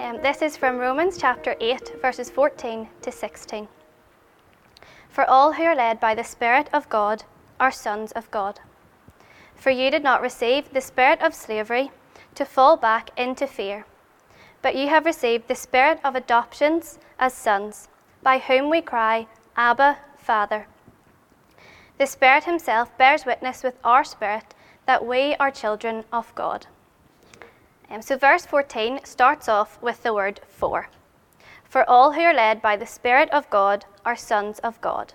Um, this is from Romans chapter 8, verses 14 to 16. For all who are led by the Spirit of God are sons of God. For you did not receive the spirit of slavery to fall back into fear, but you have received the spirit of adoptions as sons, by whom we cry, Abba, Father. The Spirit Himself bears witness with our spirit that we are children of God. Um, so, verse 14 starts off with the word for. For all who are led by the Spirit of God are sons of God.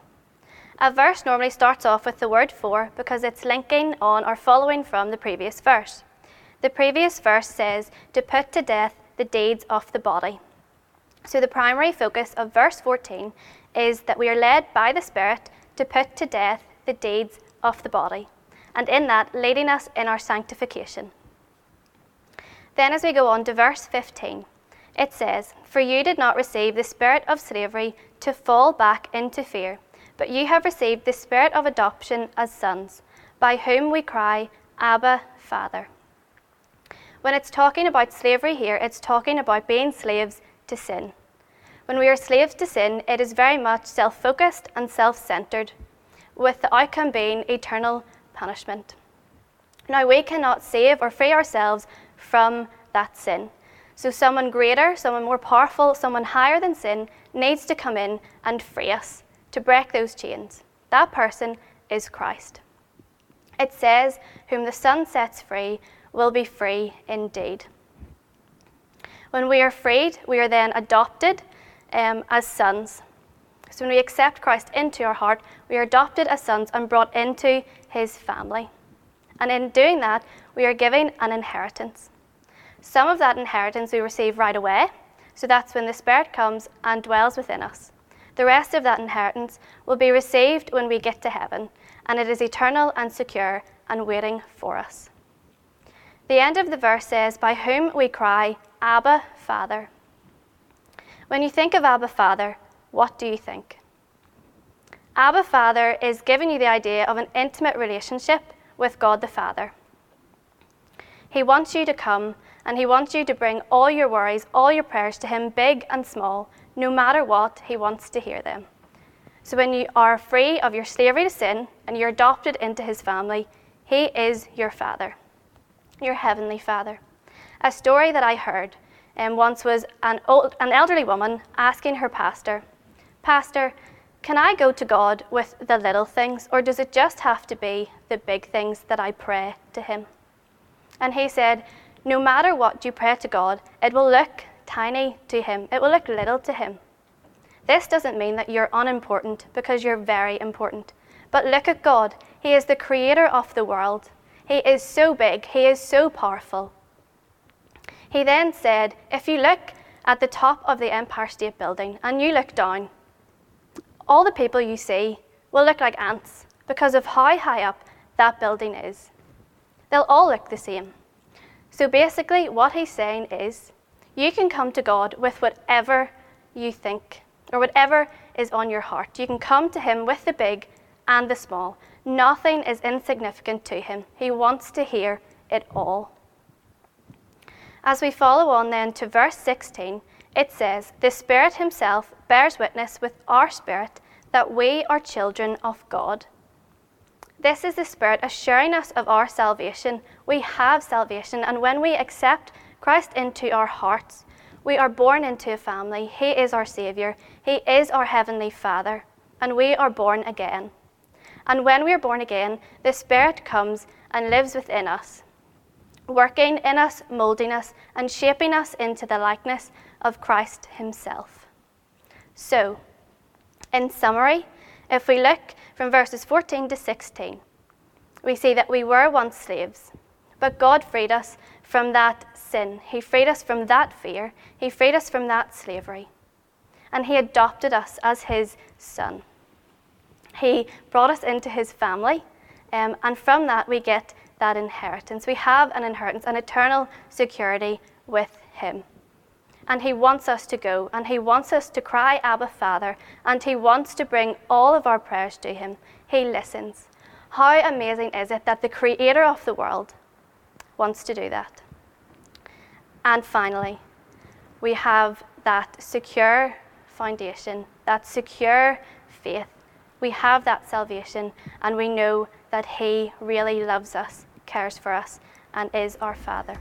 A verse normally starts off with the word for because it's linking on or following from the previous verse. The previous verse says to put to death the deeds of the body. So, the primary focus of verse 14 is that we are led by the Spirit to put to death the deeds of the body, and in that, leading us in our sanctification. Then, as we go on to verse 15, it says, For you did not receive the spirit of slavery to fall back into fear, but you have received the spirit of adoption as sons, by whom we cry, Abba, Father. When it's talking about slavery here, it's talking about being slaves to sin. When we are slaves to sin, it is very much self focused and self centered, with the outcome being eternal punishment. Now, we cannot save or free ourselves from that sin. So, someone greater, someone more powerful, someone higher than sin needs to come in and free us to break those chains. That person is Christ. It says, Whom the Son sets free will be free indeed. When we are freed, we are then adopted um, as sons. So, when we accept Christ into our heart, we are adopted as sons and brought into his family. And in doing that, we are given an inheritance. Some of that inheritance we receive right away, so that's when the Spirit comes and dwells within us. The rest of that inheritance will be received when we get to heaven, and it is eternal and secure and waiting for us. The end of the verse says, By whom we cry, Abba, Father. When you think of Abba, Father, what do you think? Abba, Father is giving you the idea of an intimate relationship with God the Father. He wants you to come and He wants you to bring all your worries, all your prayers to Him, big and small, no matter what, He wants to hear them. So when you are free of your slavery to sin and you're adopted into His family, He is your Father, your Heavenly Father. A story that I heard um, once was an, old, an elderly woman asking her pastor, Pastor, can I go to God with the little things, or does it just have to be the big things that I pray to Him? And he said, No matter what you pray to God, it will look tiny to Him, it will look little to Him. This doesn't mean that you're unimportant because you're very important. But look at God. He is the creator of the world. He is so big, He is so powerful. He then said, If you look at the top of the Empire State Building and you look down, all the people you see will look like ants because of how high up that building is. They'll all look the same. So basically, what he's saying is you can come to God with whatever you think or whatever is on your heart. You can come to Him with the big and the small. Nothing is insignificant to Him. He wants to hear it all. As we follow on then to verse 16, it says, The Spirit Himself bears witness with our spirit that we are children of God. This is the Spirit assuring us of our salvation. We have salvation, and when we accept Christ into our hearts, we are born into a family. He is our Saviour, He is our Heavenly Father, and we are born again. And when we are born again, the Spirit comes and lives within us, working in us, moulding us, and shaping us into the likeness of Christ Himself. So, in summary, if we look from verses 14 to 16, we see that we were once slaves, but God freed us from that sin. He freed us from that fear. He freed us from that slavery. And He adopted us as His son. He brought us into His family, um, and from that we get that inheritance. We have an inheritance, an eternal security with Him and He wants us to go, and He wants us to cry, Abba, Father, and He wants to bring all of our prayers to Him. He listens. How amazing is it that the Creator of the world wants to do that? And finally, we have that secure foundation, that secure faith. We have that salvation, and we know that He really loves us, cares for us, and is our Father.